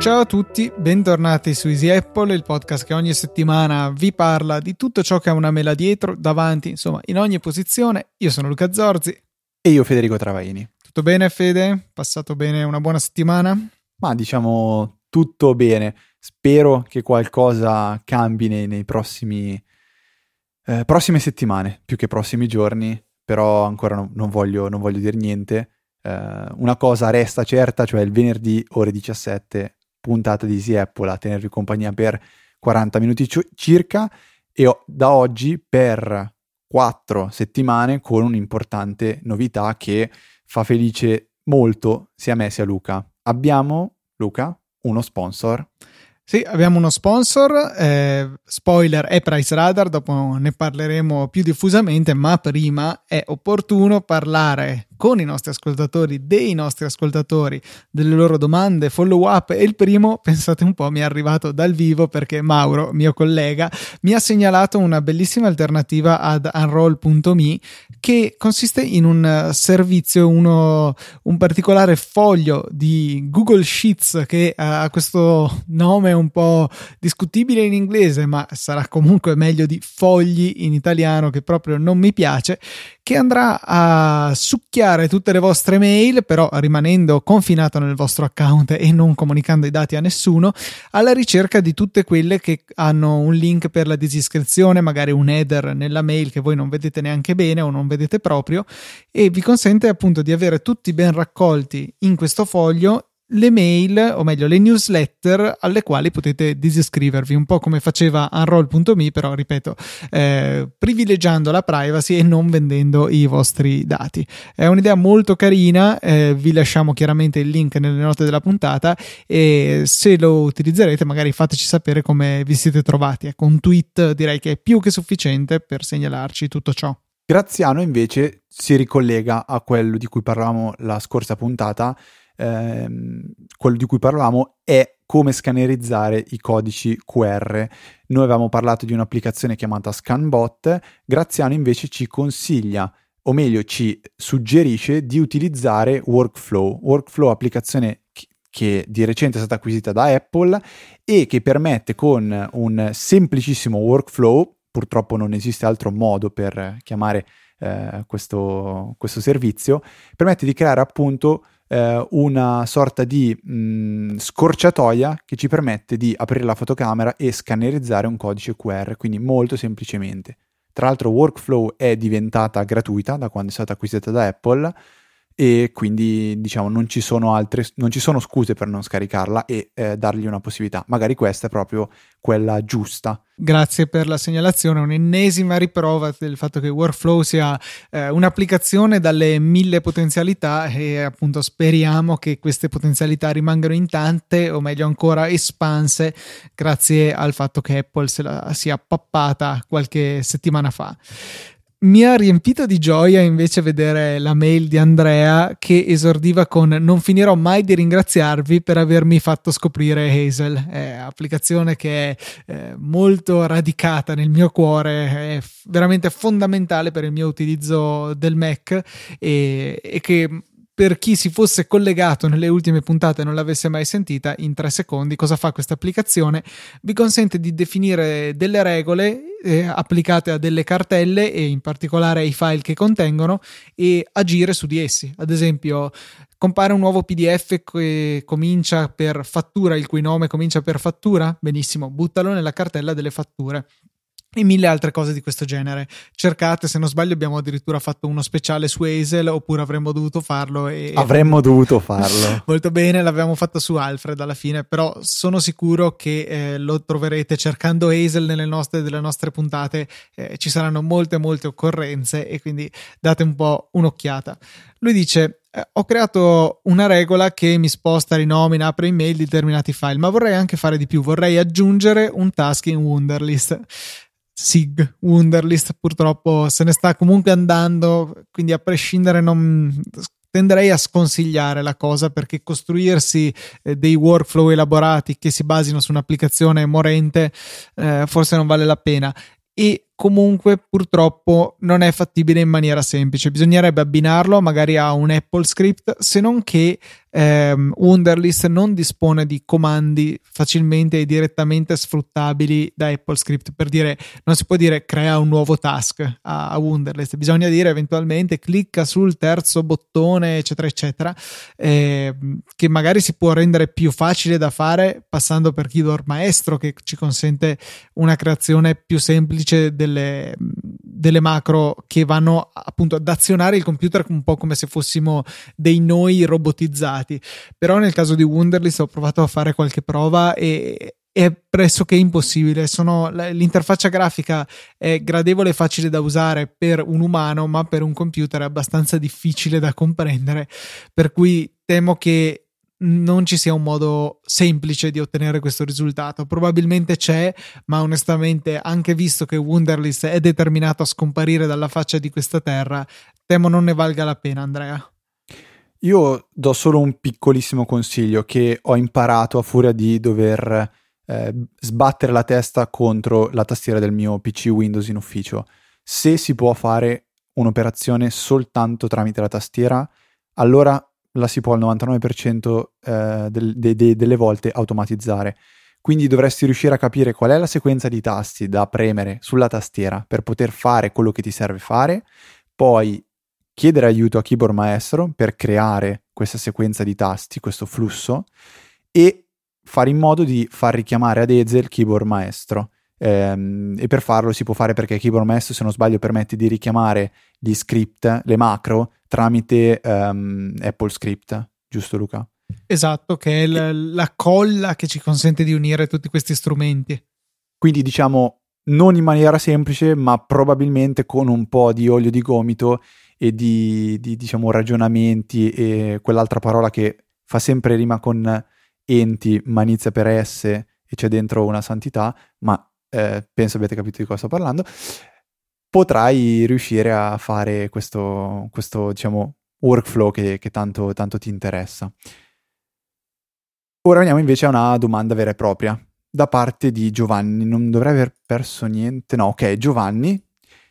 Ciao a tutti, bentornati su Easy Apple, il podcast che ogni settimana vi parla di tutto ciò che ha una mela dietro, davanti, insomma, in ogni posizione. Io sono Luca Zorzi. E io Federico Travaini. Tutto bene, Fede? Passato bene una buona settimana? Ma diciamo tutto bene. Spero che qualcosa cambi nei, nei prossimi eh, prossime settimane, più che prossimi giorni, però ancora no, non, voglio, non, voglio, dire niente. Eh, una cosa resta certa, cioè il venerdì ore 17 puntata di Easy Apple a tenervi compagnia per 40 minuti c- circa e da oggi per 4 settimane con un'importante novità che fa felice molto sia me sia Luca. Abbiamo, Luca, uno sponsor. Sì, abbiamo uno sponsor, eh, spoiler è Price Radar, dopo ne parleremo più diffusamente, ma prima è opportuno parlare con i nostri ascoltatori, dei nostri ascoltatori, delle loro domande, follow up e il primo, pensate un po', mi è arrivato dal vivo perché Mauro, mio collega, mi ha segnalato una bellissima alternativa ad unroll.me che consiste in un servizio, uno, un particolare foglio di Google Sheets che ha questo nome un po' discutibile in inglese, ma sarà comunque meglio di fogli in italiano che proprio non mi piace, che andrà a succhiare tutte le vostre mail, però rimanendo confinato nel vostro account e non comunicando i dati a nessuno, alla ricerca di tutte quelle che hanno un link per la disiscrizione, magari un header nella mail che voi non vedete neanche bene o non vedete proprio, e vi consente appunto di avere tutti ben raccolti in questo foglio le mail, o meglio le newsletter alle quali potete disiscrivervi, un po' come faceva unroll.me, però ripeto, eh, privilegiando la privacy e non vendendo i vostri dati. È un'idea molto carina, eh, vi lasciamo chiaramente il link nelle note della puntata e se lo utilizzerete magari fateci sapere come vi siete trovati. Ecco, un tweet direi che è più che sufficiente per segnalarci tutto ciò. Graziano invece si ricollega a quello di cui parlavamo la scorsa puntata ehm, quello di cui parlavamo è come scannerizzare i codici QR. Noi avevamo parlato di un'applicazione chiamata ScanBot, Graziano invece ci consiglia o meglio ci suggerisce di utilizzare Workflow. Workflow applicazione che di recente è stata acquisita da Apple e che permette con un semplicissimo workflow, purtroppo non esiste altro modo per chiamare eh, questo, questo servizio, permette di creare appunto eh, una sorta di mh, mm, scorciatoia che ci permette di aprire la fotocamera e scannerizzare un codice QR, quindi molto semplicemente. Tra l'altro Workflow è diventata gratuita da quando è stata acquisita da Apple e quindi diciamo non ci sono altre non ci sono scuse per non scaricarla e eh, dargli una possibilità. Magari questa è proprio quella giusta. Grazie per la segnalazione. Un'ennesima riprova del fatto che Workflow sia eh, un'applicazione dalle mille potenzialità e appunto speriamo che queste potenzialità rimangano intante o meglio ancora espanse grazie al fatto che Apple se la sia pappata qualche settimana fa mi ha riempito di gioia invece vedere la mail di Andrea che esordiva con non finirò mai di ringraziarvi per avermi fatto scoprire Hazel, è applicazione che è eh, molto radicata nel mio cuore, è veramente fondamentale per il mio utilizzo del Mac e, e che per chi si fosse collegato nelle ultime puntate e non l'avesse mai sentita, in tre secondi cosa fa questa applicazione? Vi consente di definire delle regole eh, applicate a delle cartelle e in particolare ai file che contengono e agire su di essi. Ad esempio, compare un nuovo PDF che comincia per fattura, il cui nome comincia per fattura? Benissimo, buttalo nella cartella delle fatture e mille altre cose di questo genere. Cercate, se non sbaglio, abbiamo addirittura fatto uno speciale su Hazel, oppure avremmo dovuto farlo. E... Avremmo dovuto farlo. Molto bene, l'abbiamo fatto su Alfred alla fine, però sono sicuro che eh, lo troverete cercando Hazel nelle nostre, delle nostre puntate. Eh, ci saranno molte, molte occorrenze e quindi date un po' un'occhiata. Lui dice: eh, Ho creato una regola che mi sposta, rinomina, apre email determinati file, ma vorrei anche fare di più. Vorrei aggiungere un task in Wunderlist. SIG Wunderlist purtroppo se ne sta comunque andando, quindi a prescindere non tenderei a sconsigliare la cosa perché costruirsi eh, dei workflow elaborati che si basino su un'applicazione morente eh, forse non vale la pena e comunque purtroppo non è fattibile in maniera semplice. Bisognerebbe abbinarlo magari a un Apple script, se non che ehm, Wunderlist non dispone di comandi facilmente e direttamente sfruttabili da Apple Script. Per dire, non si può dire crea un nuovo task a, a Wunderlist, bisogna dire eventualmente clicca sul terzo bottone, eccetera, eccetera, eh, che magari si può rendere più facile da fare passando per Keyboard Maestro, che ci consente una creazione più semplice delle, delle macro che vanno appunto ad azionare il computer un po' come se fossimo dei noi robotizzati. Però nel caso di Wunderlist ho provato a fare qualche prova e è pressoché impossibile. Sono, l'interfaccia grafica è gradevole e facile da usare per un umano, ma per un computer è abbastanza difficile da comprendere. Per cui temo che non ci sia un modo semplice di ottenere questo risultato. Probabilmente c'è, ma onestamente, anche visto che Wunderlist è determinato a scomparire dalla faccia di questa terra, temo non ne valga la pena, Andrea. Io do solo un piccolissimo consiglio che ho imparato a furia di dover eh, sbattere la testa contro la tastiera del mio PC Windows in ufficio. Se si può fare un'operazione soltanto tramite la tastiera, allora la si può al 99% eh, del, de, de, delle volte automatizzare. Quindi dovresti riuscire a capire qual è la sequenza di tasti da premere sulla tastiera per poter fare quello che ti serve fare, poi chiedere aiuto a Keyboard Maestro per creare questa sequenza di tasti, questo flusso, e fare in modo di far richiamare ad Ezel Keyboard Maestro. Ehm, e per farlo si può fare perché Keyboard Maestro, se non sbaglio, permette di richiamare gli script, le macro, tramite um, Apple Script, giusto Luca? Esatto, che è la, la colla che ci consente di unire tutti questi strumenti. Quindi diciamo non in maniera semplice, ma probabilmente con un po' di olio di gomito e di, di diciamo, ragionamenti e quell'altra parola che fa sempre rima con enti, ma inizia per S e c'è dentro una santità, ma eh, penso abbiate capito di cosa sto parlando potrai riuscire a fare questo, questo diciamo, workflow che, che tanto, tanto ti interessa. Ora veniamo invece a una domanda vera e propria da parte di Giovanni. Non dovrei aver perso niente. No, ok, Giovanni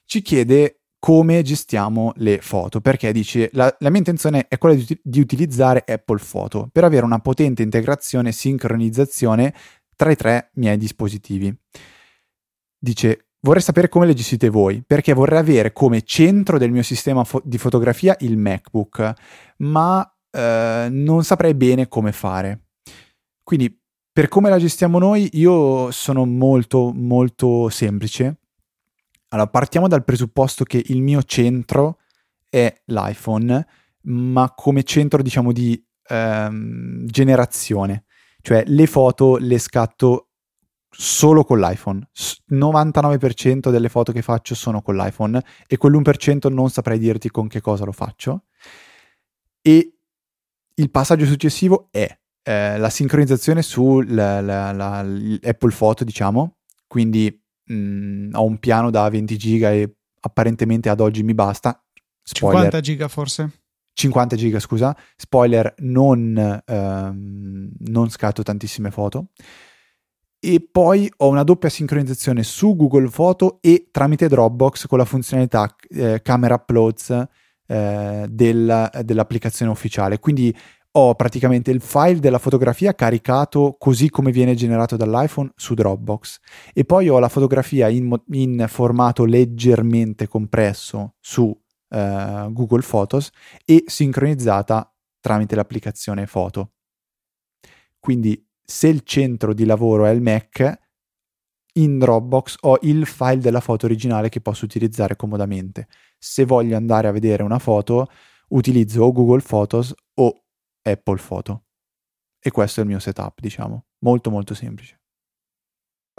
ci chiede come gestiamo le foto, perché dice la, la mia intenzione è quella di, di, utilizzare Apple Photo per avere una potente integrazione e sincronizzazione tra i tre miei dispositivi. Dice Vorrei sapere come le gestite voi, perché vorrei avere come centro del mio sistema fo- di fotografia il MacBook, ma eh, non saprei bene come fare. Quindi, per come la gestiamo noi, io sono molto, molto semplice. Allora, partiamo dal presupposto che il mio centro è l'iPhone, ma come centro, diciamo, di ehm, generazione. Cioè, le foto le scatto solo con l'iPhone. 99% delle foto che faccio sono con l'iPhone e quell'1% non saprei dirti con che cosa lo faccio. E il passaggio successivo è eh, la sincronizzazione sull'Apple Photo, diciamo. Quindi mh, mm, ho un piano da 20 giga e apparentemente ad oggi mi basta. Spoiler. 50 giga forse. 50 giga, scusa. Spoiler, non, ehm, non scatto tantissime foto e poi ho una doppia sincronizzazione su Google Photo e tramite Dropbox con la funzionalità eh, Camera Uploads eh, del, dell'applicazione ufficiale. Quindi ho praticamente il file della fotografia caricato così come viene generato dall'iPhone su Dropbox e poi ho la fotografia in, in formato leggermente compresso su eh, Google Photos e sincronizzata tramite l'applicazione Foto. Quindi se il centro di lavoro è il Mac, in Dropbox ho il file della foto originale che posso utilizzare comodamente. Se voglio andare a vedere una foto, utilizzo o Google Photos o Apple Photo. E questo è il mio setup, diciamo. Molto molto semplice.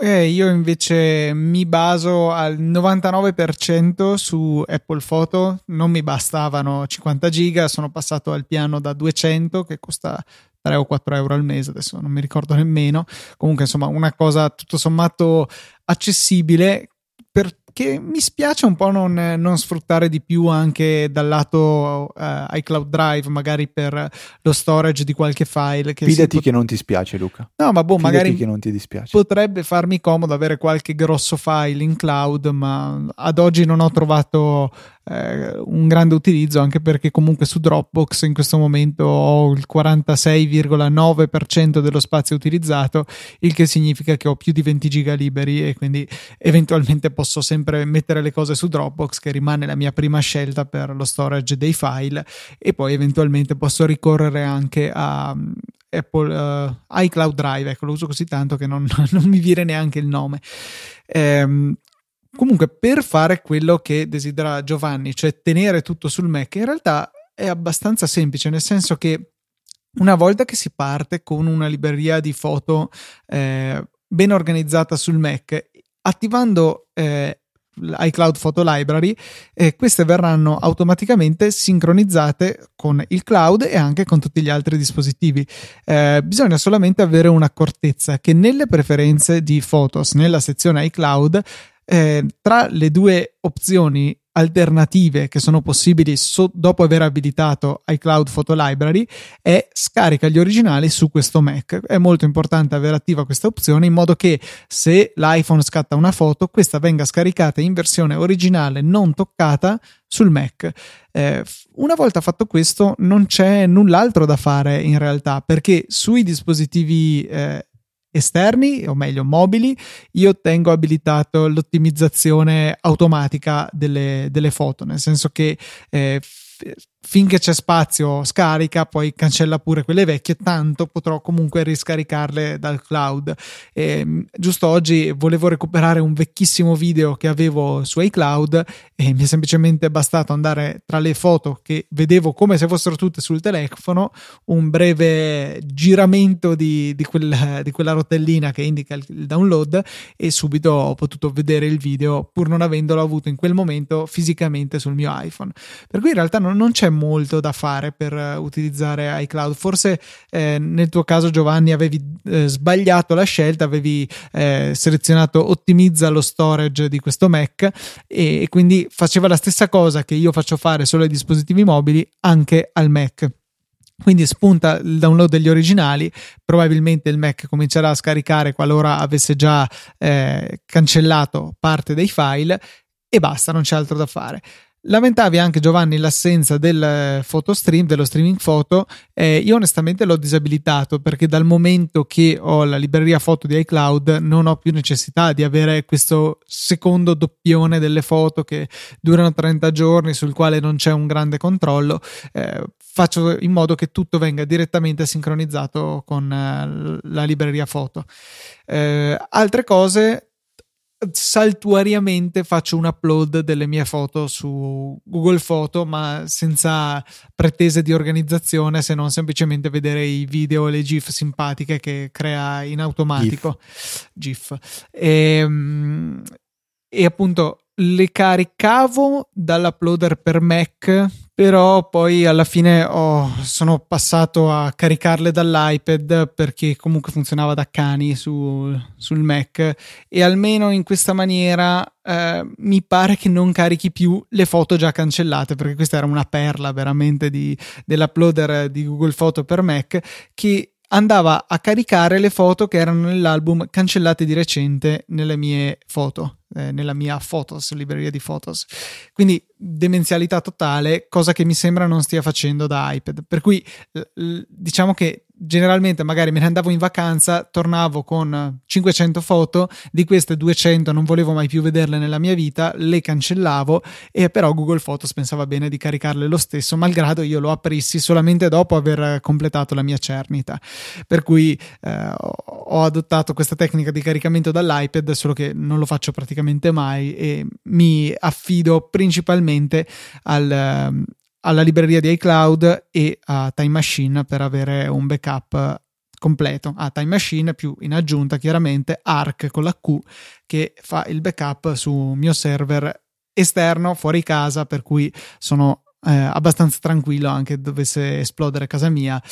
Eh, io invece mi baso al 99% su Apple Photo, non mi bastavano 50 giga, sono passato al piano da 200 che costa 3 o 4 euro al mese, adesso non mi ricordo nemmeno. Comunque, insomma, una cosa tutto sommato accessibile perché mi spiace un po' non, non sfruttare di più anche dal lato uh, iCloud Drive, magari per lo storage di qualche file. Che Fidati pot- che non ti spiace, Luca. No, ma boh, Fidati magari che non ti dispiace. potrebbe farmi comodo avere qualche grosso file in cloud, ma ad oggi non ho trovato eh, un grande utilizzo anche perché comunque su Dropbox in questo momento ho il 46,9% dello spazio utilizzato, il che significa che ho più di 20 giga liberi e quindi eventualmente posso sempre mettere le cose su Dropbox che rimane la mia prima scelta per lo storage dei file e poi eventualmente posso ricorrere anche a mm, Apple uh, iCloud Drive, ecco lo uso così tanto che non, non mi viene neanche il nome. Ehm, Comunque, per fare quello che desidera Giovanni, cioè tenere tutto sul Mac, in realtà è abbastanza semplice, nel senso che una volta che si parte con una libreria di foto eh, ben organizzata sul Mac, attivando eh, l'iCloud Photo Library, eh, queste verranno automaticamente sincronizzate con il cloud e anche con tutti gli altri dispositivi. Eh, bisogna solamente avere un'accortezza che nelle preferenze di Photos, nella sezione iCloud, eh, tra le due opzioni alternative che sono possibili so- dopo aver abilitato iCloud Photo Library è scarica gli originali su questo Mac. È molto importante avere attiva questa opzione in modo che se l'iPhone scatta una foto, questa venga scaricata in versione originale non toccata sul Mac. Eh, una volta fatto questo, non c'è null'altro da fare in realtà perché sui dispositivi eh, esterni, o meglio mobili, io tengo abilitato l'ottimizzazione automatica delle, delle foto, nel senso che eh, finché c'è spazio scarica, poi cancella pure quelle vecchie, tanto potrò comunque riscaricarle dal cloud. E, ehm, giusto oggi volevo recuperare un vecchissimo video che avevo su iCloud e mi è semplicemente bastato andare tra le foto che vedevo come se fossero tutte sul telefono, un breve giramento di, di, quel, di quella rotellina che indica il, download e subito ho potuto vedere il video pur non avendolo avuto in quel momento fisicamente sul mio iPhone. Per cui in realtà non, non c'è molto da fare per uh, utilizzare iCloud. Forse eh, nel tuo caso, Giovanni, avevi eh, sbagliato la scelta, avevi eh, selezionato ottimizza lo storage di questo Mac e, e quindi faceva la stessa cosa che io faccio fare solo ai dispositivi mobili anche al Mac. Quindi spunta il download degli originali, probabilmente il Mac comincerà a scaricare qualora avesse già eh, cancellato parte dei file e basta, non c'è altro da fare. Lamentavi anche Giovanni l'assenza del photo stream, dello streaming foto. Eh, io onestamente l'ho disabilitato perché dal momento che ho la libreria foto di iCloud non ho più necessità di avere questo secondo doppione delle foto che durano 30 giorni sul quale non c'è un grande controllo. Eh, faccio in modo che tutto venga direttamente sincronizzato con eh, la libreria foto. Eh, altre cose saltuariamente faccio un upload delle mie foto su Google Photo, ma senza pretese di organizzazione, se non semplicemente vedere i video e le GIF simpatiche che crea in automatico. GIF. GIF. E, ehm, e appunto le caricavo dall'uploader per Mac, però poi alla fine oh, sono passato a caricarle dall'iPad perché comunque funzionava da cani su, sul Mac. E almeno in questa maniera eh, mi pare che non carichi più le foto già cancellate perché questa era una perla veramente di, dell'uploader di Google Photo per Mac che andava a caricare le foto che erano nell'album cancellate di recente nelle mie foto eh, nella mia Photos, libreria di Photos. Quindi demenzialità totale, cosa che mi sembra non stia facendo da iPad. Per cui diciamo che generalmente magari me ne andavo in vacanza, tornavo con 500 foto, di queste 200 non volevo mai più vederle nella mia vita, le cancellavo e però Google Photos pensava bene di caricarle lo stesso, malgrado io lo aprissi solamente dopo aver completato la mia cernita. Per cui eh, ho adottato questa tecnica di caricamento dall'iPad, solo che non lo faccio praticamente mai e mi affido principalmente al alla libreria di iCloud e a Time Machine per avere un backup completo. A Time Machine più in aggiunta chiaramente Arc con la Q che fa il backup su mio server esterno fuori casa per cui sono eh, abbastanza tranquillo anche dovesse esplodere casa mia.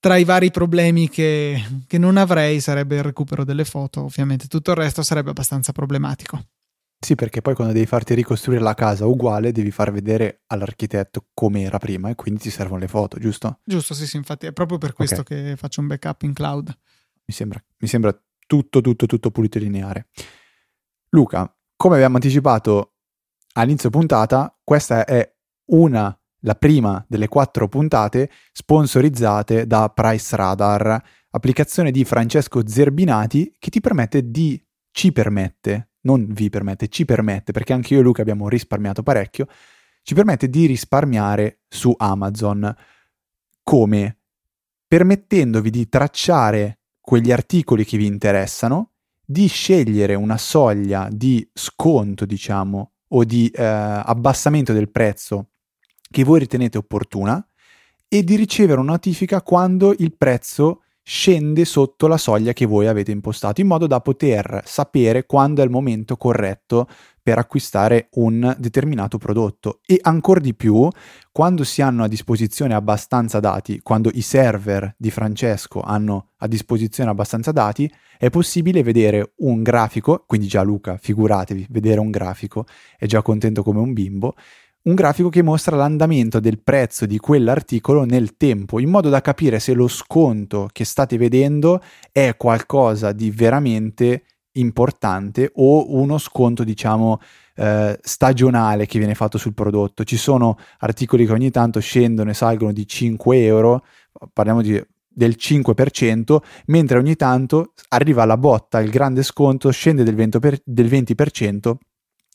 Tra i vari problemi che, che non avrei sarebbe il recupero delle foto, ovviamente tutto il resto sarebbe abbastanza problematico. Sì, perché poi quando devi farti ricostruire la casa uguale, devi far vedere all'architetto come era prima e quindi ti servono le foto, giusto? Giusto, sì, sì, infatti è proprio per questo okay. che faccio un backup in cloud. Mi sembra, mi sembra tutto, tutto, tutto pulito e lineare. Luca, come abbiamo anticipato, all'inizio puntata, questa è una, la prima delle quattro puntate sponsorizzate da Price Radar, applicazione di Francesco Zerbinati che ti permette di, ci permette, non vi permette, ci permette, perché anche io e Luca abbiamo risparmiato parecchio, ci permette di risparmiare su Amazon. Come? Permettendovi di tracciare quegli articoli che vi interessano, di scegliere una soglia di sconto, diciamo, o di eh, abbassamento del prezzo che voi ritenete opportuna e di ricevere una notifica quando il prezzo scende sotto la soglia che voi avete impostato, in modo da poter sapere quando è il momento corretto per acquistare un determinato prodotto. E ancora di più, quando si hanno a disposizione abbastanza dati, quando i server di Francesco hanno a disposizione abbastanza dati, è possibile vedere un grafico, quindi già Luca, figuratevi, vedere un grafico, è già contento come un bimbo, un grafico che mostra l'andamento del prezzo di quell'articolo nel tempo, in modo da capire se lo sconto che state vedendo è qualcosa di veramente importante o uno sconto, diciamo, eh, stagionale che viene fatto sul prodotto. Ci sono articoli che ogni tanto scendono e salgono di 5 euro, parliamo di, del 5%, mentre ogni tanto arriva la botta, il grande sconto, scende del 20%, per, del 20%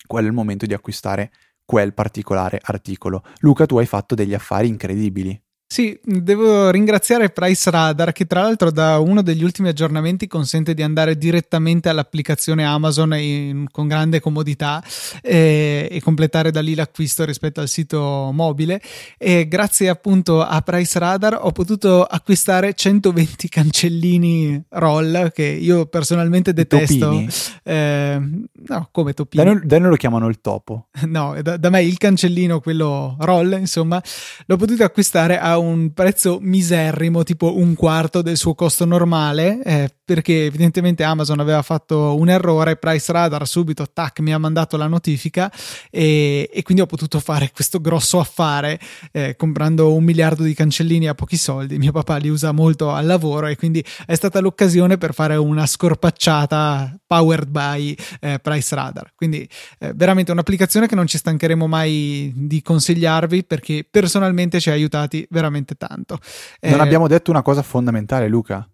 quello è il momento di acquistare quel particolare articolo. Luca, tu hai fatto degli affari incredibili. Sì, devo ringraziare Price Radar che tra l'altro da uno degli ultimi aggiornamenti consente di andare direttamente all'applicazione Amazon in, con grande comodità eh, e completare da lì l'acquisto rispetto al sito mobile e grazie appunto a Price Radar ho potuto acquistare 120 cancellini roll che io personalmente detesto. Eh, no, come topini. Da noi, da noi, lo chiamano il topo. No, da, da me il cancellino, quello roll, insomma, l'ho potuto acquistare a un prezzo miserrimo, tipo un quarto del suo costo normale, eh, perché evidentemente Amazon aveva fatto un errore, Price Radar subito, tac, mi ha mandato la notifica e, e quindi ho potuto fare questo grosso affare eh, comprando un miliardo di cancellini a pochi soldi. Mio papà li usa molto al lavoro e quindi è stata l'occasione per fare una scorpacciata powered by eh, Price Radar. Quindi eh, veramente un'applicazione che non ci stancheremo mai di consigliarvi perché personalmente ci ha aiutati veramente tanto. Non eh, abbiamo detto una cosa fondamentale, Luca.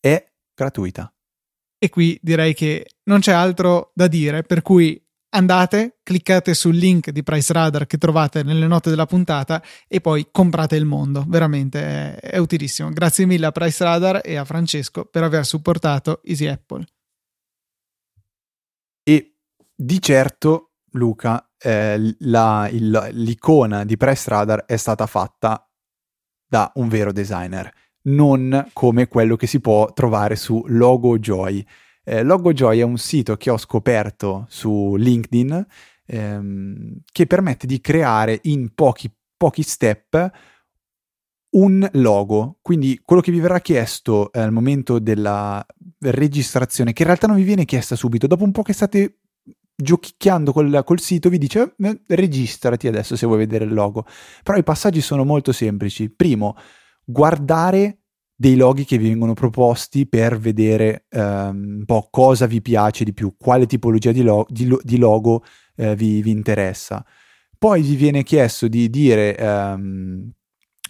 È gratuita. E qui direi che non c'è altro da dire, per cui andate, cliccate sul link di Price Radar che trovate nelle note della puntata e poi comprate il mondo. Veramente è, è utilissimo. Grazie mille a Price Radar e a Francesco per aver supportato Easy Apple. E di certo, Luca, eh, la, il, l'icona di Price Radar è stata fatta da un vero designer non come quello che si può trovare su Logojoy. Eh, Logojoy è un sito che ho scoperto su LinkedIn ehm, che permette di creare in pochi, pochi step un logo. Quindi quello che vi verrà chiesto al momento della registrazione, che in realtà non vi viene chiesta subito, dopo un po' che state giochicchiando col, col, sito vi dice eh, registrati adesso se vuoi vedere il logo. Però i passaggi sono molto semplici. Primo, guardare dei loghi che vi vengono proposti per vedere um, un po' cosa vi piace di più, quale tipologia di, lo- di, lo- di logo uh, vi, vi, interessa. Poi vi viene chiesto di dire um,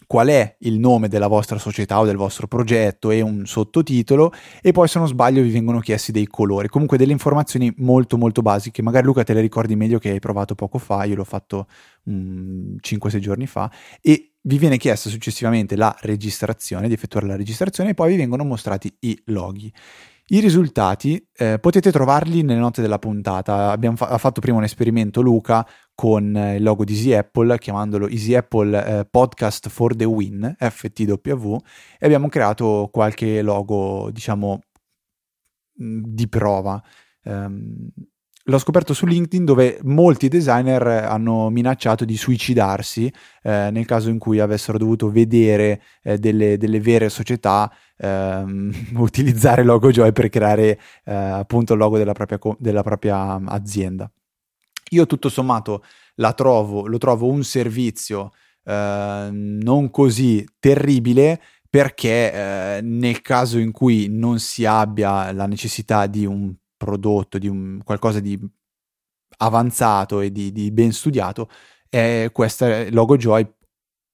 qual è il nome della vostra società o del vostro progetto e un sottotitolo e poi se non sbaglio vi vengono chiesti dei colori, comunque delle informazioni molto molto basiche, magari Luca te le ricordi meglio che hai provato poco fa, io l'ho fatto um, 5-6 giorni fa e vi viene chiesta successivamente la registrazione, di effettuare la registrazione e poi vi vengono mostrati i loghi. I risultati eh, potete trovarli nelle note della puntata. Abbiamo fa- fatto prima un esperimento Luca con eh, il logo di Easy Apple, chiamandolo Easy Apple eh, Podcast for the Win, FTW, e abbiamo creato qualche logo, diciamo, di prova. Um, l'ho scoperto su LinkedIn dove molti designer hanno minacciato di suicidarsi eh, nel caso in cui avessero dovuto vedere eh, delle, delle, vere società ehm, utilizzare logo Joy per creare eh, appunto il logo della propria, della propria azienda. Io tutto sommato trovo, lo trovo un servizio eh, non così terribile perché eh, nel caso in cui non si abbia la necessità di un prodotto, di un, qualcosa di avanzato e di, di ben studiato, eh, questa Logojoy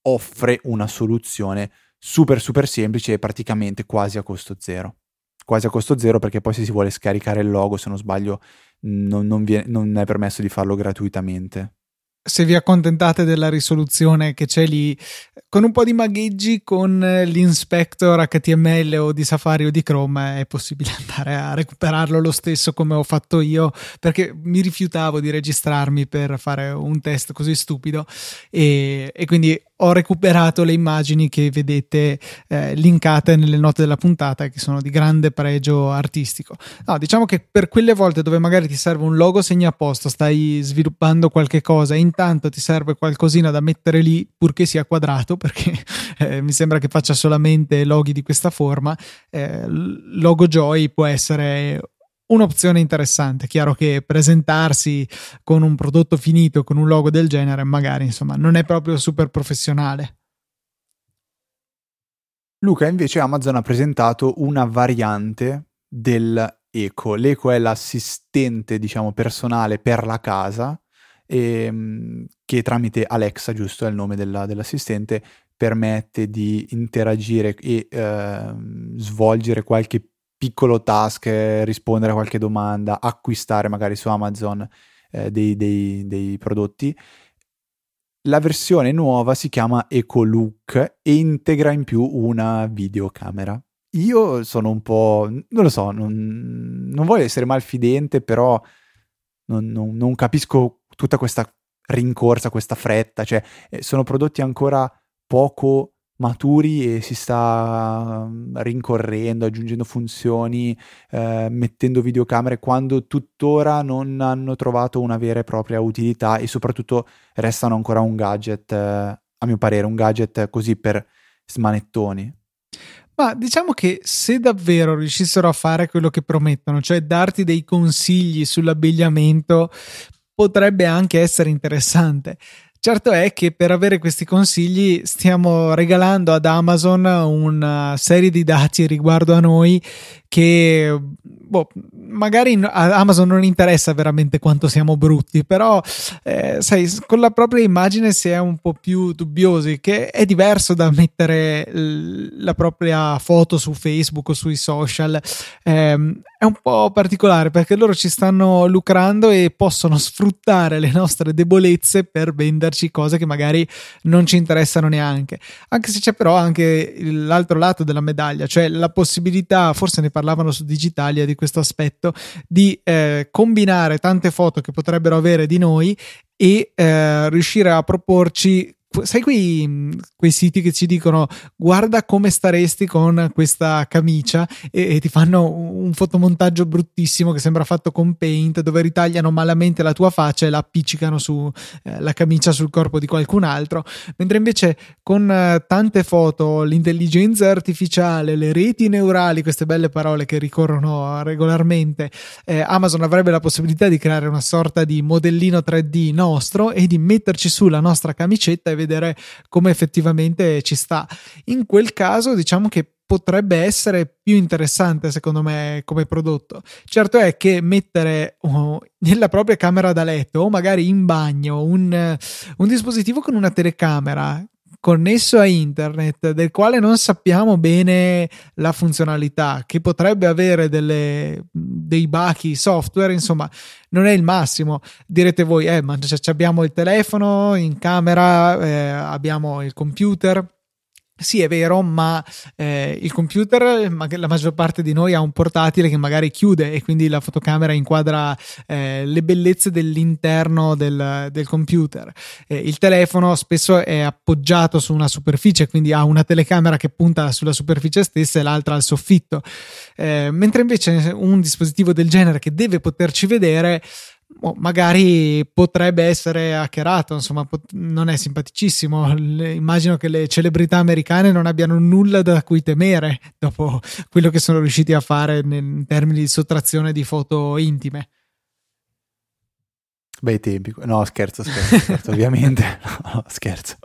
offre una soluzione super super semplice e praticamente quasi a costo zero. Quasi a costo zero perché poi se si vuole scaricare il logo, se non sbaglio, non, non, viene, non è permesso di farlo gratuitamente se vi accontentate della risoluzione che c'è lì, con un po' di magheggi con l'inspector HTML o di Safari o di Chrome è possibile andare a recuperarlo lo stesso come ho fatto io perché mi rifiutavo di registrarmi per fare un test così stupido. E, e quindi ho recuperato le immagini che vedete eh, linkate nelle note della puntata che sono di grande pregio artistico. No, diciamo che per quelle volte dove magari ti serve un logo segna a stai sviluppando qualche cosa intanto ti serve qualcosina da mettere lì purché sia quadrato perché eh, mi sembra che faccia solamente loghi di questa forma, eh, logo Joy può essere un'opzione interessante. Chiaro che presentarsi con un prodotto finito, con un logo del genere, magari insomma non è proprio super professionale. Luca, invece Amazon ha presentato una variante dell'Eco. L'Eco è l'assistente, diciamo, personale per la casa e, ehm, che tramite Alexa, giusto, è il nome della, dell'assistente, permette di interagire e eh, svolgere qualche piccolo task, rispondere a qualche domanda, acquistare magari su Amazon eh, dei, dei, dei prodotti. La versione nuova si chiama EcoLook e integra in più una videocamera. Io sono un po', non lo so, non, non voglio essere malfidente, però non, non, non, capisco tutta questa rincorsa, questa fretta, cioè eh, sono prodotti ancora poco maturi e si sta mm, rincorrendo, aggiungendo funzioni, eh, mettendo videocamere quando tuttora non hanno trovato una vera e propria utilità e soprattutto restano ancora un gadget, eh, a mio parere, un gadget così per smanettoni. Ma diciamo che se davvero riuscissero a fare quello che promettono, cioè darti dei consigli sull'abbigliamento, potrebbe anche essere interessante. Certo è che per avere questi consigli stiamo regalando ad Amazon una serie di dati riguardo a noi che boh, magari a Amazon non interessa veramente quanto siamo brutti, però eh, sai, con la propria immagine si è un po' più dubbiosi, che è diverso da mettere la propria foto su Facebook o sui social. Eh, è un po' particolare perché loro ci stanno lucrando e possono sfruttare le nostre debolezze per venderci cose che magari non ci interessano neanche. Anche se c'è però anche l'altro lato della medaglia, cioè la possibilità, forse ne parlavano su Digitalia di questo aspetto, di eh, combinare tante foto che potrebbero avere di noi e eh, riuscire a proporci sai quei, quei, siti che ci dicono guarda come staresti con questa camicia e, e, ti fanno un fotomontaggio bruttissimo che sembra fatto con paint dove ritagliano malamente la tua faccia e la appiccicano su eh, camicia sul corpo di qualcun altro. Mentre invece con eh, tante foto l'intelligenza artificiale le reti neurali queste belle parole che ricorrono regolarmente eh, Amazon avrebbe la possibilità di creare una sorta di modellino 3D nostro e di metterci su la nostra camicetta e vedere come effettivamente ci sta. In quel caso, diciamo che potrebbe essere più interessante secondo me come prodotto. Certo è che mettere oh, nella propria camera da letto o magari in bagno un, un dispositivo con una telecamera connesso a internet del quale non sappiamo bene la funzionalità, che potrebbe avere delle, dei bachi software, insomma, non è il massimo. Direte voi, eh, ma abbiamo il telefono in camera, eh, abbiamo il computer sì, è vero, ma eh, il computer, la maggior parte di noi ha un portatile che magari chiude e quindi la fotocamera inquadra eh, le bellezze dell'interno del, del computer. Eh, il telefono spesso è appoggiato su una superficie, quindi ha una telecamera che punta sulla superficie stessa e l'altra al soffitto. Eh, mentre invece un dispositivo del genere che deve poterci vedere magari potrebbe essere hackerato, insomma, pot- non è simpaticissimo. Le, immagino che le celebrità americane non abbiano nulla da cui temere dopo quello che sono riusciti a fare in termini di sottrazione di foto intime. Bei tempi, no scherzo, scherzo, scherzo ovviamente, no, scherzo.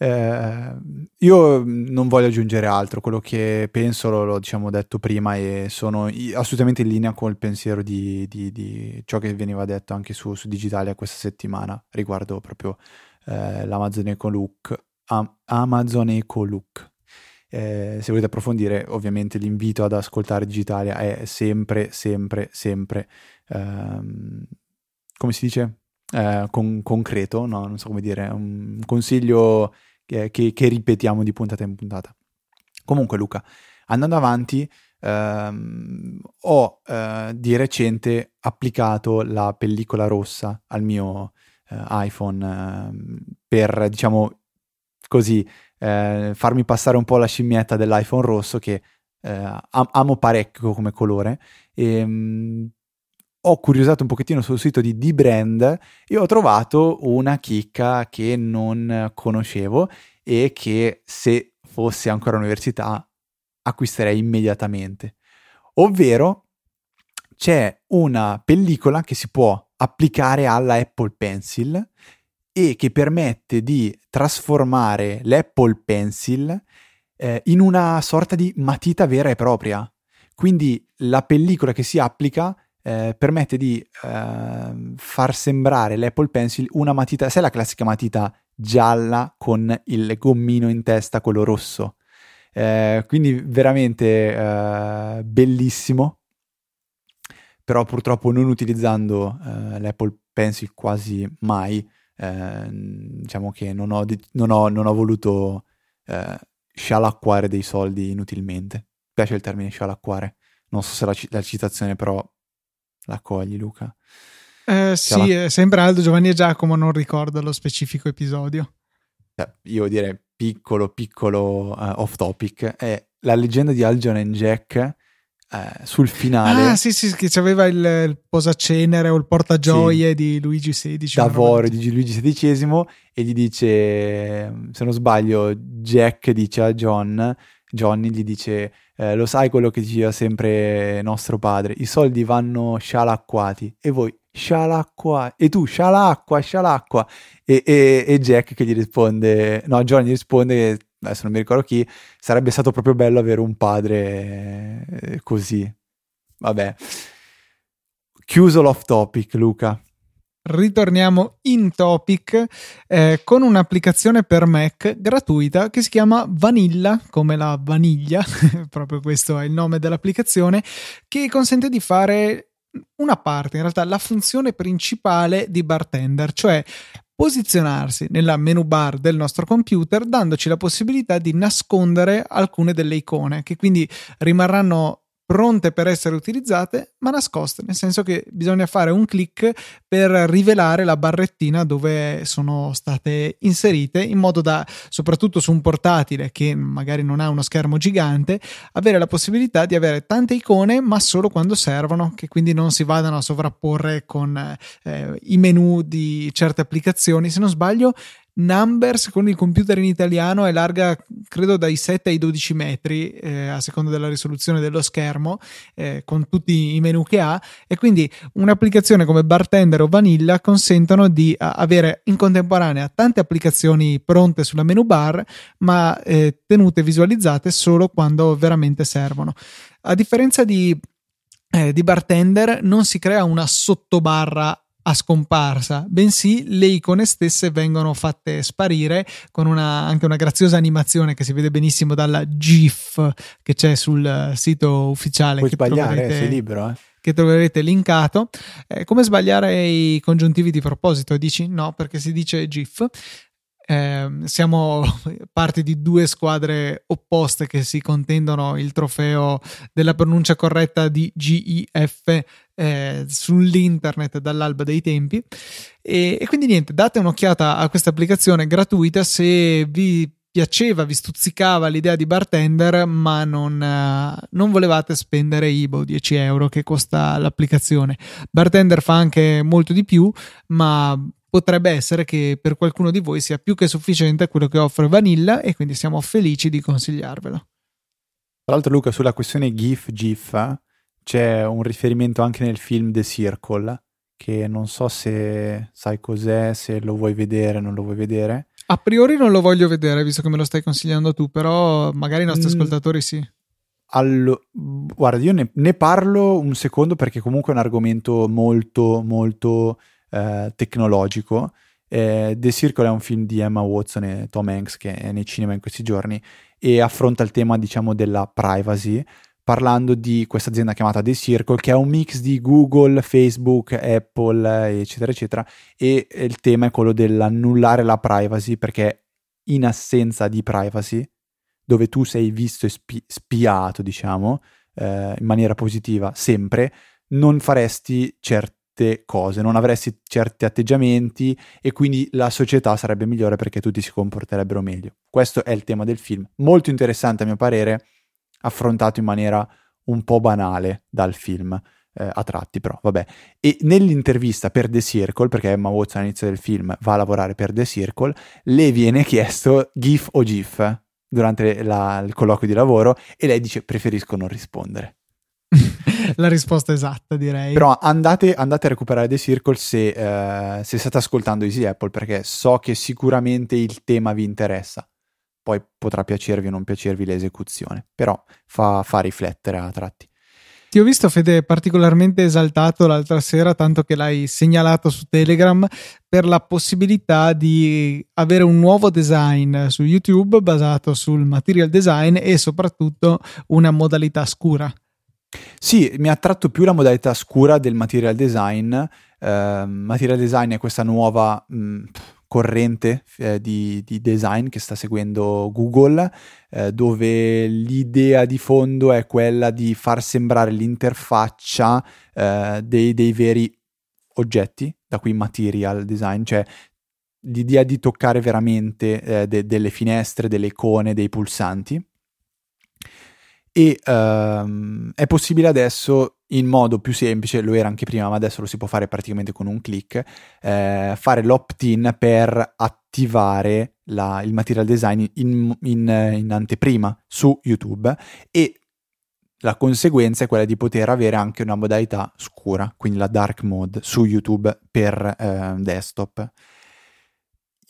Eh, io non voglio aggiungere altro, quello che penso l'ho diciamo, detto prima e sono assolutamente in linea con il pensiero di, di, di ciò che veniva detto anche su, su Digitalia questa settimana riguardo proprio eh, l'Amazon Eco Look. Am- Amazon Eco Look. Eh, se volete approfondire, ovviamente l'invito ad ascoltare Digitalia è sempre, sempre, sempre, ehm, come si dice? Eh, con, concreto, no? non so come dire, un consiglio che, che, ripetiamo di puntata in puntata. Comunque Luca, andando avanti, ehm, ho eh, di recente applicato la pellicola rossa al mio eh, iPhone eh, per, diciamo così, eh, farmi passare un po' la scimmietta dell'iPhone rosso che eh, amo parecchio come colore e mh, mm, ho curiosato un pochettino sul sito di D-Brand e ho trovato una chicca che non conoscevo e che se fosse ancora all'università acquisterei immediatamente. Ovvero c'è una pellicola che si può applicare alla Apple Pencil e che permette di trasformare l'Apple Pencil eh, in una sorta di matita vera e propria. Quindi la pellicola che si applica eh, permette di eh, far sembrare l'Apple Pencil una matita, sai la classica matita gialla con il gommino in testa, quello rosso. Eh, quindi veramente eh, bellissimo, però purtroppo non utilizzando eh, l'Apple Pencil quasi mai, eh, diciamo che non ho, non ho, non ho voluto scialacquare dei soldi inutilmente. Mi piace il termine scialacquare, non so se la, la citazione però la cogli, Luca? Eh, sì, la... sembra Aldo, Giovanni e Giacomo, non ricordo lo specifico episodio. Eh, io direi piccolo, piccolo uh, off topic, è la leggenda di Aljon e Jack eh, sul finale. Ah, sì, sì, che aveva il, il posacenere o il portagioie sì. di Luigi XVI. D'Avorio di Luigi XVI e gli dice, se non sbaglio, Jack dice a John, Johnny gli dice eh, lo sai quello che diceva sempre nostro padre, i soldi vanno scialacquati e voi scialacqua e tu scialacqua, scialacqua e, e, e Jack che gli risponde, no Johnny risponde, adesso non mi ricordo chi, sarebbe stato proprio bello avere un padre eh, così, vabbè. Chiuso l'off topic, Luca ritorniamo in topic eh, con un'applicazione per Mac gratuita che si chiama Vanilla, come la vaniglia, proprio questo è il nome dell'applicazione, che consente di fare una parte, in realtà la funzione principale di Bartender, cioè posizionarsi nella menu bar del nostro computer dandoci la possibilità di nascondere alcune delle icone che quindi rimarranno pronte per essere utilizzate, ma nascoste, nel senso che bisogna fare un clic per rivelare la barrettina dove sono state inserite, in modo da, soprattutto su un portatile che magari non ha uno schermo gigante, avere la possibilità di avere tante icone, ma solo quando servono, che quindi non si vadano a sovrapporre con eh, i menu di certe applicazioni. Se non sbaglio, Numbers con il computer in italiano è larga credo dai 7 ai 12 metri eh, a seconda della risoluzione dello schermo eh, con tutti i menu che ha. E quindi un'applicazione come Bartender o Vanilla consentono di avere in contemporanea tante applicazioni pronte sulla menu bar ma eh, tenute visualizzate solo quando veramente servono. A differenza di eh, di bartender non si crea una sottobarra a scomparsa, bensì le icone stesse vengono fatte sparire con una, anche una graziosa animazione che si vede benissimo dalla GIF che c'è sul sito ufficiale. Puoi sbagliare, troverete, sei libero. Eh? Che troverete linkato. Eh, come sbagliare i congiuntivi di proposito? Dici no, perché si dice GIF. Eh, siamo parte di due squadre opposte che si contendono il trofeo della pronuncia corretta di GIF eh, sull'internet dall'alba dei tempi. E, e, quindi niente, date un'occhiata a questa applicazione gratuita se vi piaceva, vi stuzzicava l'idea di bartender, ma non, uh, non volevate spendere i 10 euro che costa l'applicazione. Bartender fa anche molto di più, ma potrebbe essere che per qualcuno di voi sia più che sufficiente quello che offre Vanilla e quindi siamo felici di consigliarvelo. Tra l'altro Luca, sulla questione GIF, GIF, c'è un riferimento anche nel film The Circle, che non so se sai cos'è, se lo vuoi vedere o non lo vuoi vedere. A priori non lo voglio vedere, visto che me lo stai consigliando tu, però magari i nostri mm. ascoltatori sì. Allo, guarda, io ne, ne, parlo un secondo perché comunque è un argomento molto, molto eh, tecnologico. Eh, The Circle è un film di Emma Watson e Tom Hanks che è nei cinema in questi giorni e affronta il tema, diciamo, della privacy parlando di questa azienda chiamata The Circle che è un mix di Google, Facebook, Apple, eccetera, eccetera e il tema è quello dell'annullare la privacy perché in assenza di privacy dove tu sei visto e spi- spiato, diciamo, eh, in maniera positiva sempre, non faresti certe cose, non avresti certi atteggiamenti e quindi la società sarebbe migliore perché tutti si comporterebbero meglio. Questo è il tema del film, molto interessante a mio parere, affrontato in maniera un po' banale dal film. Eh, a tratti però, vabbè. E nell'intervista per The Circle, perché Emma Watson all'inizio del film va a lavorare per The Circle, le viene chiesto GIF o GIF durante la, il colloquio di lavoro e lei dice preferisco non rispondere. La risposta esatta direi. Però andate, andate a recuperare The Circle se, eh, se state ascoltando Easy Apple perché so che sicuramente il tema vi interessa. Poi potrà piacervi o non piacervi l'esecuzione, però fa, fa riflettere a tratti. Ti ho visto, Fede, particolarmente esaltato l'altra sera, tanto che l'hai segnalato su Telegram, per la possibilità di avere un nuovo design su YouTube basato sul material design e soprattutto una modalità scura. Sì, mi ha attratto più la modalità scura del material design. Uh, material design è questa nuova... Mh, corrente eh, di, di, design che sta seguendo Google, eh, dove l'idea di fondo è quella di far sembrare l'interfaccia eh, dei, dei, veri oggetti, da qui material design, cioè l'idea di toccare veramente eh, de, delle finestre, delle icone, dei pulsanti. E um, è possibile adesso in modo più semplice, lo era anche prima, ma adesso lo si può fare praticamente con un click, eh, fare l'opt-in per attivare la, il material design in, in, in, anteprima su YouTube e la conseguenza è quella di poter avere anche una modalità scura, quindi la dark mode su YouTube per eh, desktop.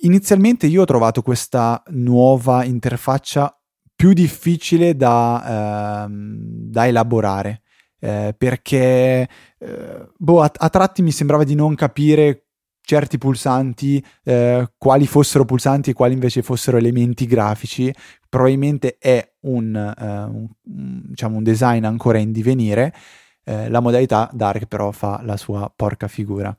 Inizialmente io ho trovato questa nuova interfaccia più difficile da, eh, da elaborare eh, perché eh, boh, a, a, tratti mi sembrava di non capire certi pulsanti, eh, quali fossero pulsanti e quali invece fossero elementi grafici. Probabilmente è un, eh, un, diciamo un design ancora in divenire. La modalità Dark però fa la sua porca figura.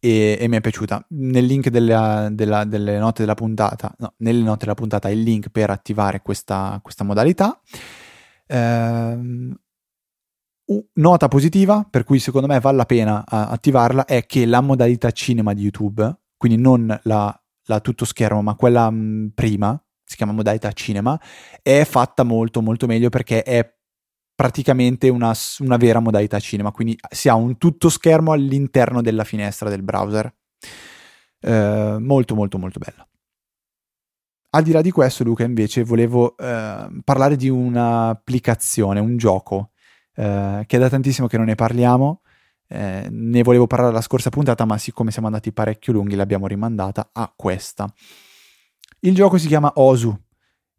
E, e, mi è piaciuta. Nel link della, della, delle note della puntata, no, nelle note della puntata, il link per attivare questa, questa modalità. Eh, nota positiva, per cui secondo me vale la pena attivarla, è che la modalità cinema di YouTube, quindi non la, la tutto schermo, ma quella mh, prima, si chiama modalità cinema, è fatta molto molto meglio perché è praticamente una, una vera modalità cinema, quindi si ha un tutto schermo all'interno della finestra del browser. Uh, molto molto molto bella. Al di là di questo, Luca, invece, volevo uh, parlare di un'applicazione, un gioco eh, che è da tantissimo che non ne parliamo. Eh, ne volevo parlare la scorsa puntata, ma siccome siamo andati parecchio lunghi, l'abbiamo rimandata a questa. Il gioco si chiama Osu,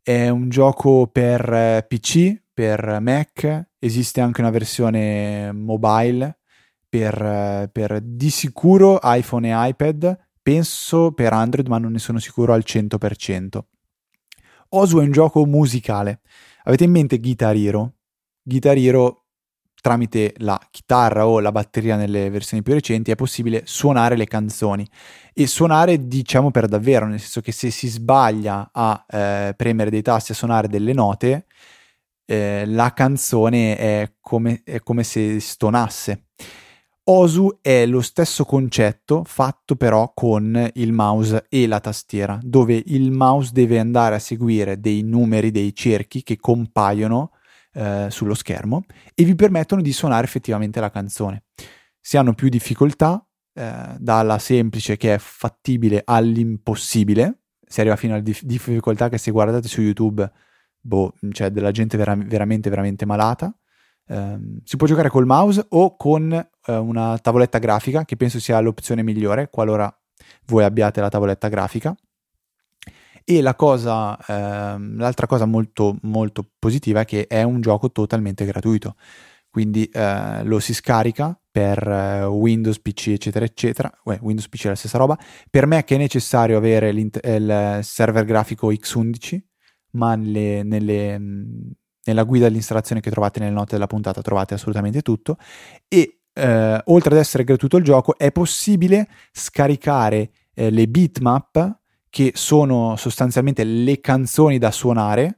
è un gioco per eh, PC, per Mac, esiste anche una versione mobile per, per di sicuro iPhone e iPad, penso per Android, ma non ne sono sicuro al 100%. Osu è un gioco musicale. Avete in mente Guitar Hero? Guitar Hero tramite la chitarra o la batteria nelle versioni più recenti è possibile suonare le canzoni e suonare diciamo per davvero, nel senso che se si sbaglia a eh, premere dei tasti a suonare delle note, eh, la canzone è come, è come se stonasse. Osu è lo stesso concetto fatto però con il mouse e la tastiera, dove il mouse deve andare a seguire dei numeri, dei cerchi che compaiono eh, sullo schermo e vi permettono di suonare effettivamente la canzone. Si hanno più difficoltà, eh, dalla semplice che è fattibile all'impossibile, si arriva fino alla dif- difficoltà che se guardate su YouTube, boh, c'è della gente vera- veramente, veramente malata. Eh, si può giocare col mouse o con eh, una tavoletta grafica, che penso sia l'opzione migliore qualora voi abbiate la tavoletta grafica. E la cosa, ehm, l'altra cosa molto, molto positiva è che è un gioco totalmente gratuito. Quindi eh, lo si scarica per eh, Windows, PC, eccetera, eccetera. Beh, Windows PC è la stessa roba. Per me che è necessario avere il server grafico X11, ma nelle, nelle, nella guida dell'installazione che trovate nelle note della puntata trovate assolutamente tutto. E eh, oltre ad essere gratuito il gioco, è possibile scaricare eh, le bitmap che sono sostanzialmente le canzoni da suonare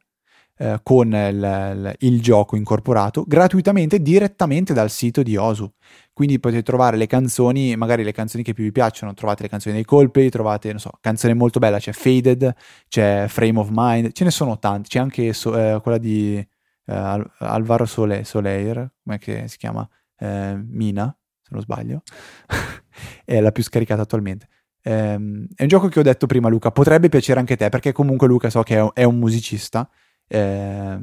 eh, con il, il, gioco incorporato gratuitamente direttamente dal sito di Osu. Quindi potete trovare le canzoni, magari le canzoni che più vi piacciono, trovate le canzoni dei colpi, trovate, non so, canzone molto bella, c'è Faded, c'è Frame of Mind, ce ne sono tanti, c'è anche so, eh, quella di eh, Alvaro Sole, Soleil, come si chiama? Eh, Mina, se non sbaglio, è la più scaricata attualmente. Um, è un gioco che ho detto prima, Luca. Potrebbe piacere anche a te, perché comunque Luca so che è un musicista. Eh,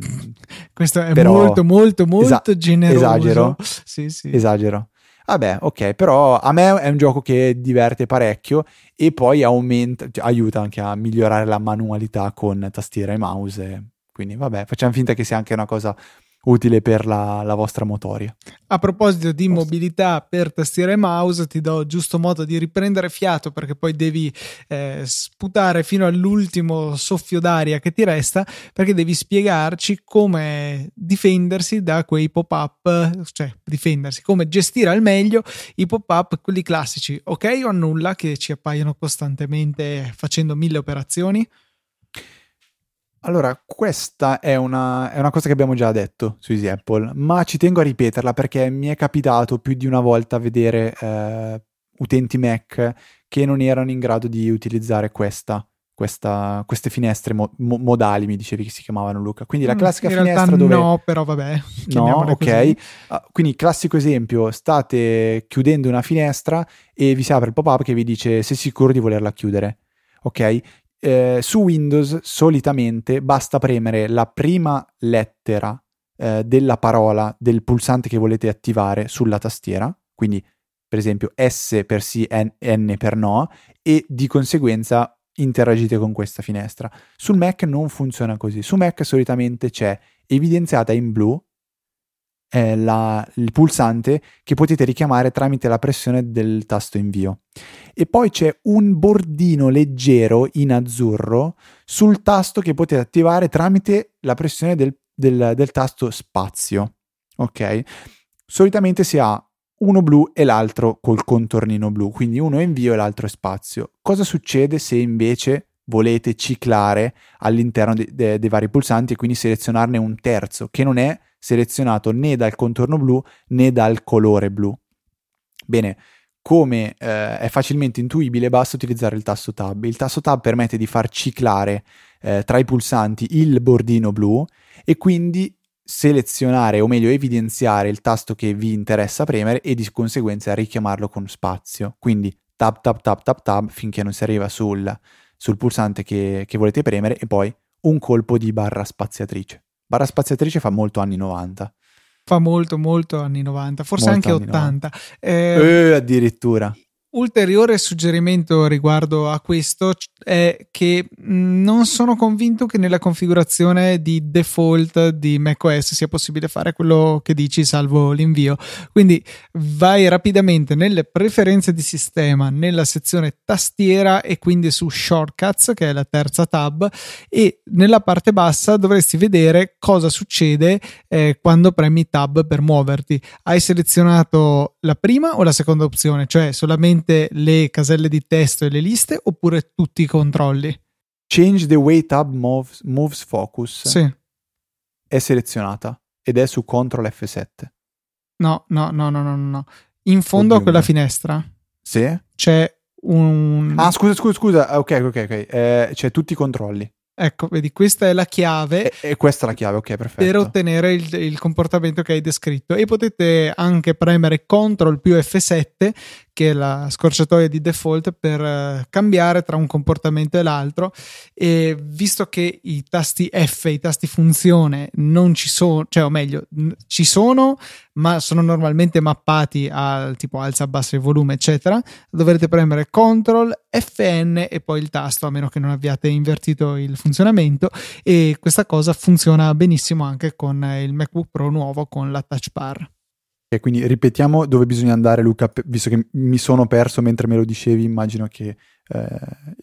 Questo è però, molto, molto, molto esa- generoso. Esagero. Sì, sì. Esagero. Vabbè, ok, però a me è un gioco che diverte parecchio e poi aumenta, cioè, aiuta anche a migliorare la manualità con tastiera e mouse. Quindi vabbè, facciamo finta che sia anche una cosa utile per la, la, vostra motoria. A proposito di mobilità per tastiera e mouse, ti do giusto modo di riprendere fiato perché poi devi eh, sputare fino all'ultimo soffio d'aria che ti resta perché devi spiegarci come difendersi da quei pop-up, cioè difendersi, come gestire al meglio i pop-up, quelli classici, ok o annulla che ci appaiono costantemente facendo mille operazioni. Allora, questa è una, è una, cosa che abbiamo già detto su Easy Apple, ma ci tengo a ripeterla perché mi è capitato più di una volta vedere eh, utenti Mac che non erano in grado di utilizzare questa, questa, queste finestre mo- modali, mi dicevi che si chiamavano Luca. Quindi la mm, classica in finestra dove... No, però vabbè. No, ok. Uh, quindi classico esempio, state chiudendo una finestra e vi si apre il pop-up che vi dice sei sicuro di volerla chiudere. Ok? Eh, su Windows solitamente basta premere la prima lettera eh, della parola del pulsante che volete attivare sulla tastiera, quindi per esempio S per sì, N, N per no, e di conseguenza interagite con questa finestra. Sul Mac non funziona così. Su Mac solitamente c'è evidenziata in blu eh, la, il pulsante che potete richiamare tramite la pressione del tasto invio. E poi c'è un bordino leggero in azzurro sul tasto che potete attivare tramite la pressione del, del, del tasto spazio. Ok? Solitamente si ha uno blu e l'altro col contornino blu, quindi uno è invio e l'altro è spazio. Cosa succede se invece volete ciclare all'interno de- de- dei vari pulsanti e quindi selezionarne un terzo che non è selezionato né dal contorno blu né dal colore blu. Bene, come eh, è facilmente intuibile, basta utilizzare il tasto Tab. Il tasto Tab permette di far ciclare eh, tra i pulsanti il bordino blu e quindi selezionare o meglio evidenziare il tasto che vi interessa premere e di conseguenza richiamarlo con spazio. Quindi tab tab tab tab tab finché non si arriva sul, sul pulsante che, che volete premere e poi un colpo di barra spaziatrice. Barra spaziatrice fa molto anni 90. Fa molto, molto anni 90, forse molto anche 80. Eh, eh, addirittura. Ulteriore suggerimento riguardo a questo è che non sono convinto che nella configurazione di default di macOS sia possibile fare quello che dici salvo l'invio. Quindi vai rapidamente nelle preferenze di sistema, nella sezione tastiera e quindi su shortcuts, che è la terza tab, e nella parte bassa dovresti vedere cosa succede eh, quando premi tab per muoverti. Hai selezionato la prima o la seconda opzione, cioè solamente solamente le caselle di testo e le liste oppure tutti i controlli? Change the way tab moves, moves focus. Sì. È selezionata ed è su Ctrl F7. No, no, no, no, no, no. In fondo Oddio a quella finestra sì? c'è un... Ah, scusa, scusa, scusa. Ok, ok, ok. Eh, c'è tutti i controlli. Ecco, vedi, questa è la chiave. E, e questa è la chiave, ok, perfetto. Per ottenere il, il, comportamento che hai descritto. E potete anche premere CTRL più F7 che è la scorciatoia di default per eh, cambiare tra un comportamento e l'altro e visto che i tasti F, i tasti funzione non ci sono, cioè o meglio, ci sono ma sono normalmente mappati al tipo alza, abbassa il volume eccetera, dovrete premere CTRL, FN e poi il tasto a meno che non abbiate invertito il funzionamento e questa cosa funziona benissimo anche con il MacBook Pro nuovo con la touch bar. E quindi ripetiamo dove bisogna andare, Luca, visto che mi sono perso mentre me lo dicevi, immagino che eh,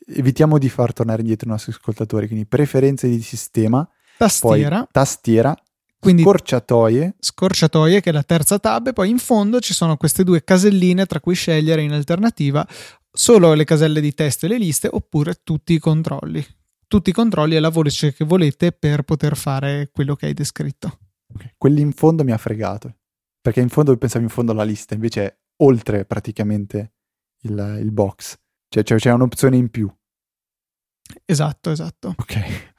evitiamo di far tornare indietro i nostri ascoltatori. Quindi preferenze di sistema, tastiera, poi tastiera, quindi scorciatoie. Scorciatoie, che è la terza tab, e poi in fondo ci sono queste due caselline tra cui scegliere in alternativa solo le caselle di testo e le liste oppure tutti i controlli. Tutti i controlli e la voce che volete per poter fare quello che hai descritto. Okay. Quelli in fondo mi ha fregato perché in fondo pensavi in fondo alla lista, invece è oltre praticamente il, il box, cioè, cioè c'è un'opzione in più. Esatto, esatto. Ok.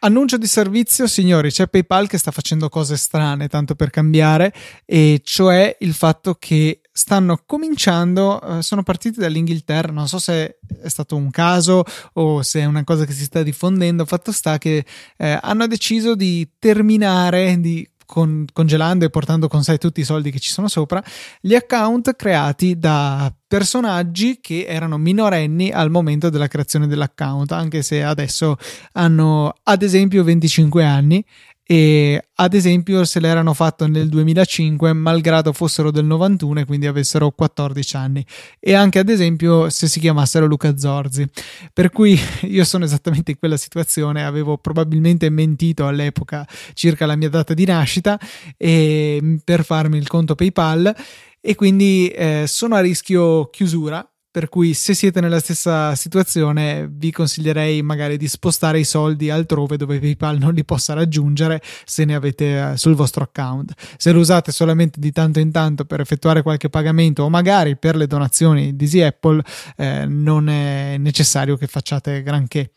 Annuncio di servizio, signori, c'è PayPal che sta facendo cose strane, tanto per cambiare, e cioè il fatto che stanno cominciando, eh, sono partiti dall'Inghilterra, non so se è stato un caso o se è una cosa che si sta diffondendo, fatto sta che eh, hanno deciso di terminare, di con, congelando e portando con sé tutti i soldi che ci sono sopra, gli account creati da personaggi che erano minorenni al momento della creazione dell'account, anche se adesso hanno ad esempio 25 anni e ad esempio se l'erano fatto nel 2005 malgrado fossero del 91 e quindi avessero 14 anni. E anche ad esempio se si chiamassero Luca Zorzi. Per cui io sono esattamente in quella situazione. Avevo probabilmente mentito all'epoca circa la mia data di nascita e, per farmi il conto PayPal. E quindi eh, sono a rischio chiusura per cui se siete nella stessa situazione vi consiglierei magari di spostare i soldi altrove dove PayPal non li possa raggiungere se ne avete eh, sul vostro account. Se lo usate solamente di tanto in tanto per effettuare qualche pagamento o magari per le donazioni di Easy Apple eh, non è necessario che facciate granché.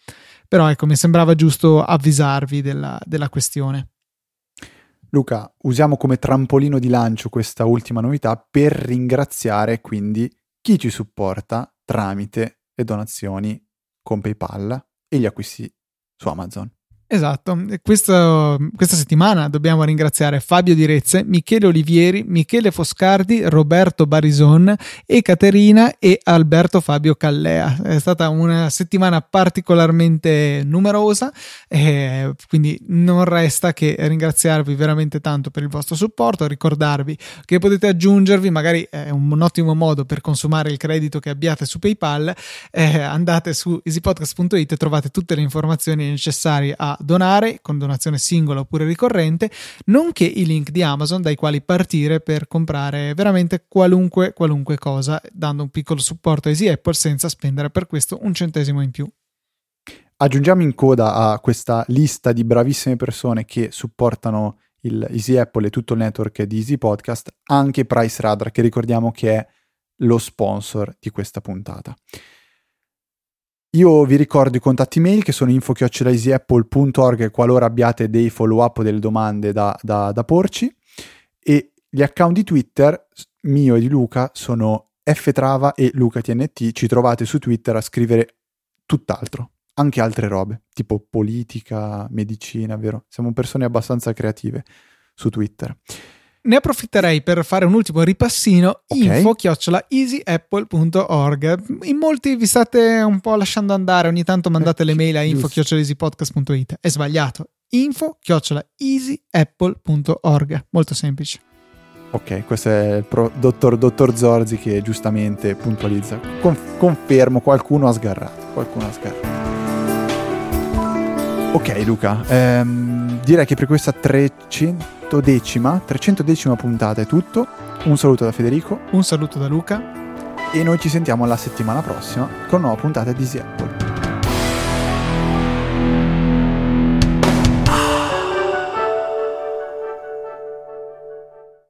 Però ecco, mi sembrava giusto avvisarvi della, della questione. Luca, usiamo come trampolino di lancio questa ultima novità per ringraziare quindi chi ci supporta tramite le donazioni con PayPal e gli acquisti su Amazon. Esatto, Questo, questa settimana dobbiamo ringraziare Fabio Direzze, Michele Olivieri, Michele Foscardi, Roberto Barison e Caterina e Alberto Fabio Callea. È stata una settimana particolarmente numerosa e quindi non resta che ringraziarvi veramente tanto per il vostro supporto, ricordarvi che potete aggiungervi, magari è un ottimo modo per consumare il credito che abbiate su PayPal, eh, andate su easypodcast.it e trovate tutte le informazioni necessarie a donare con donazione singola oppure ricorrente, nonché i link di Amazon dai quali partire per comprare veramente qualunque, qualunque cosa, dando un piccolo supporto a Easy Apple senza spendere per questo un centesimo in più. Aggiungiamo in coda a questa lista di bravissime persone che supportano il Easy Apple e tutto il network di Easy Podcast anche Price Radar, che ricordiamo che è lo sponsor di questa puntata. Io vi ricordo i contatti mail che sono info-easyapple.org qualora abbiate dei follow up o delle domande da, da, da porci e gli account di Twitter mio e di Luca sono ftrava e lucatnt. Ci trovate su Twitter a scrivere tutt'altro, anche altre robe, tipo politica, medicina, vero? Siamo persone abbastanza creative su Twitter ne approfitterei per fare un ultimo ripassino okay. info chiocciola easyapple.org in molti vi state un po' lasciando andare ogni tanto mandate eh, le mail a info easypodcast.it è sbagliato info chiocciola easyapple.org molto semplice Ok, questo è il pro, dottor, dottor Zorzi che giustamente puntualizza. Conf, confermo, qualcuno ha sgarrato. Qualcuno ha sgarrato. Ok, Luca, ehm, direi che per questa 300 310 310 puntata è tutto. Un saluto da Federico. Un saluto da Luca. E noi ci sentiamo la settimana prossima con nuova puntata di Easy Apple.